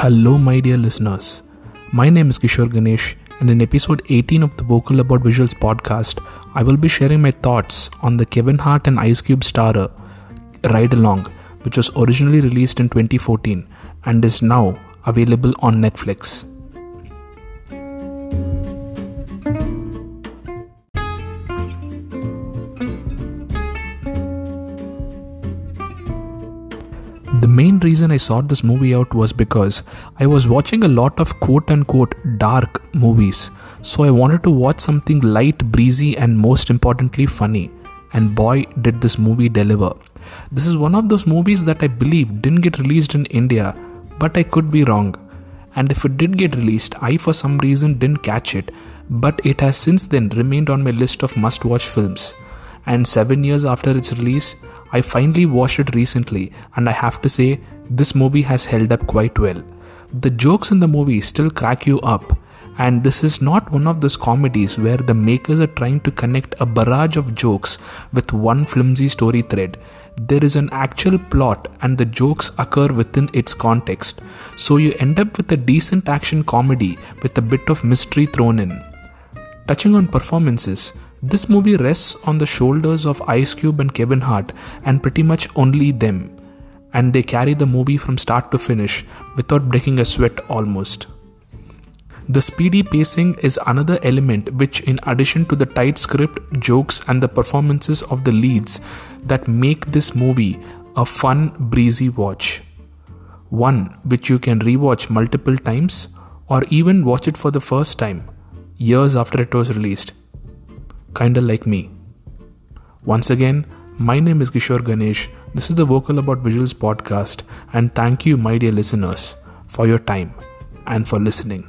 Hello, my dear listeners. My name is Kishore Ganesh, and in episode 18 of the Vocal About Visuals podcast, I will be sharing my thoughts on the Kevin Hart and Ice Cube starrer Ride Along, which was originally released in 2014 and is now available on Netflix. The main reason I sought this movie out was because I was watching a lot of quote unquote dark movies, so I wanted to watch something light, breezy, and most importantly, funny. And boy, did this movie deliver. This is one of those movies that I believe didn't get released in India, but I could be wrong. And if it did get released, I for some reason didn't catch it, but it has since then remained on my list of must watch films and 7 years after its release, I finally watched it recently, and I have to say, this movie has held up quite well. The jokes in the movie still crack you up, and this is not one of those comedies where the makers are trying to connect a barrage of jokes with one flimsy story thread. There is an actual plot, and the jokes occur within its context, so you end up with a decent action comedy with a bit of mystery thrown in. Touching on performances, this movie rests on the shoulders of Ice Cube and Kevin Hart, and pretty much only them. And they carry the movie from start to finish without breaking a sweat almost. The speedy pacing is another element which, in addition to the tight script, jokes, and the performances of the leads, that make this movie a fun, breezy watch. One which you can rewatch multiple times or even watch it for the first time years after it was released kinda like me. Once again, my name is Kishore Ganesh. This is the Vocal About Visuals podcast, and thank you, my dear listeners, for your time and for listening.